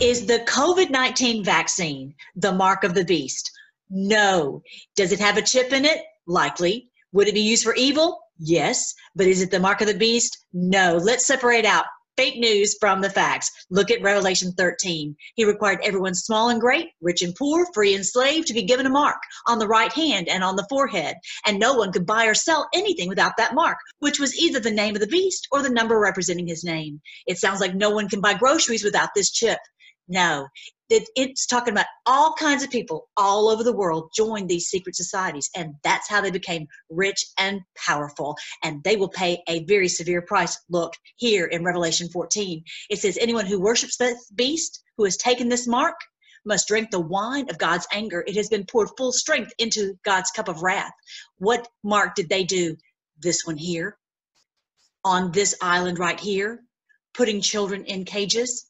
Is the COVID 19 vaccine the mark of the beast? No. Does it have a chip in it? Likely. Would it be used for evil? Yes. But is it the mark of the beast? No. Let's separate out fake news from the facts. Look at Revelation 13. He required everyone small and great, rich and poor, free and slave to be given a mark on the right hand and on the forehead. And no one could buy or sell anything without that mark, which was either the name of the beast or the number representing his name. It sounds like no one can buy groceries without this chip. No, it, it's talking about all kinds of people all over the world joined these secret societies, and that's how they became rich and powerful. And they will pay a very severe price. Look here in Revelation 14, it says, Anyone who worships the beast who has taken this mark must drink the wine of God's anger. It has been poured full strength into God's cup of wrath. What mark did they do? This one here, on this island right here, putting children in cages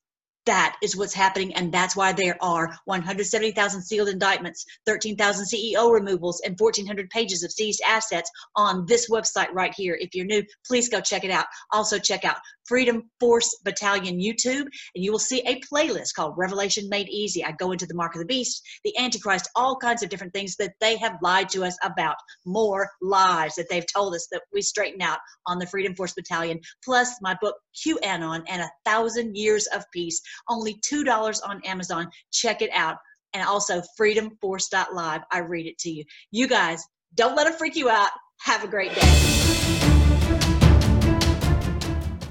that is what's happening, and that's why there are 170,000 sealed indictments, 13,000 CEO removals, and 1,400 pages of seized assets on this website right here. If you're new, please go check it out. Also, check out Freedom Force Battalion YouTube, and you will see a playlist called Revelation Made Easy. I go into the mark of the beast, the Antichrist, all kinds of different things that they have lied to us about. More lies that they've told us that we straighten out on the Freedom Force Battalion, plus my book QAnon and a thousand years of peace. Only $2 on Amazon. Check it out. And also freedomforce.live. I read it to you. You guys, don't let it freak you out. Have a great day.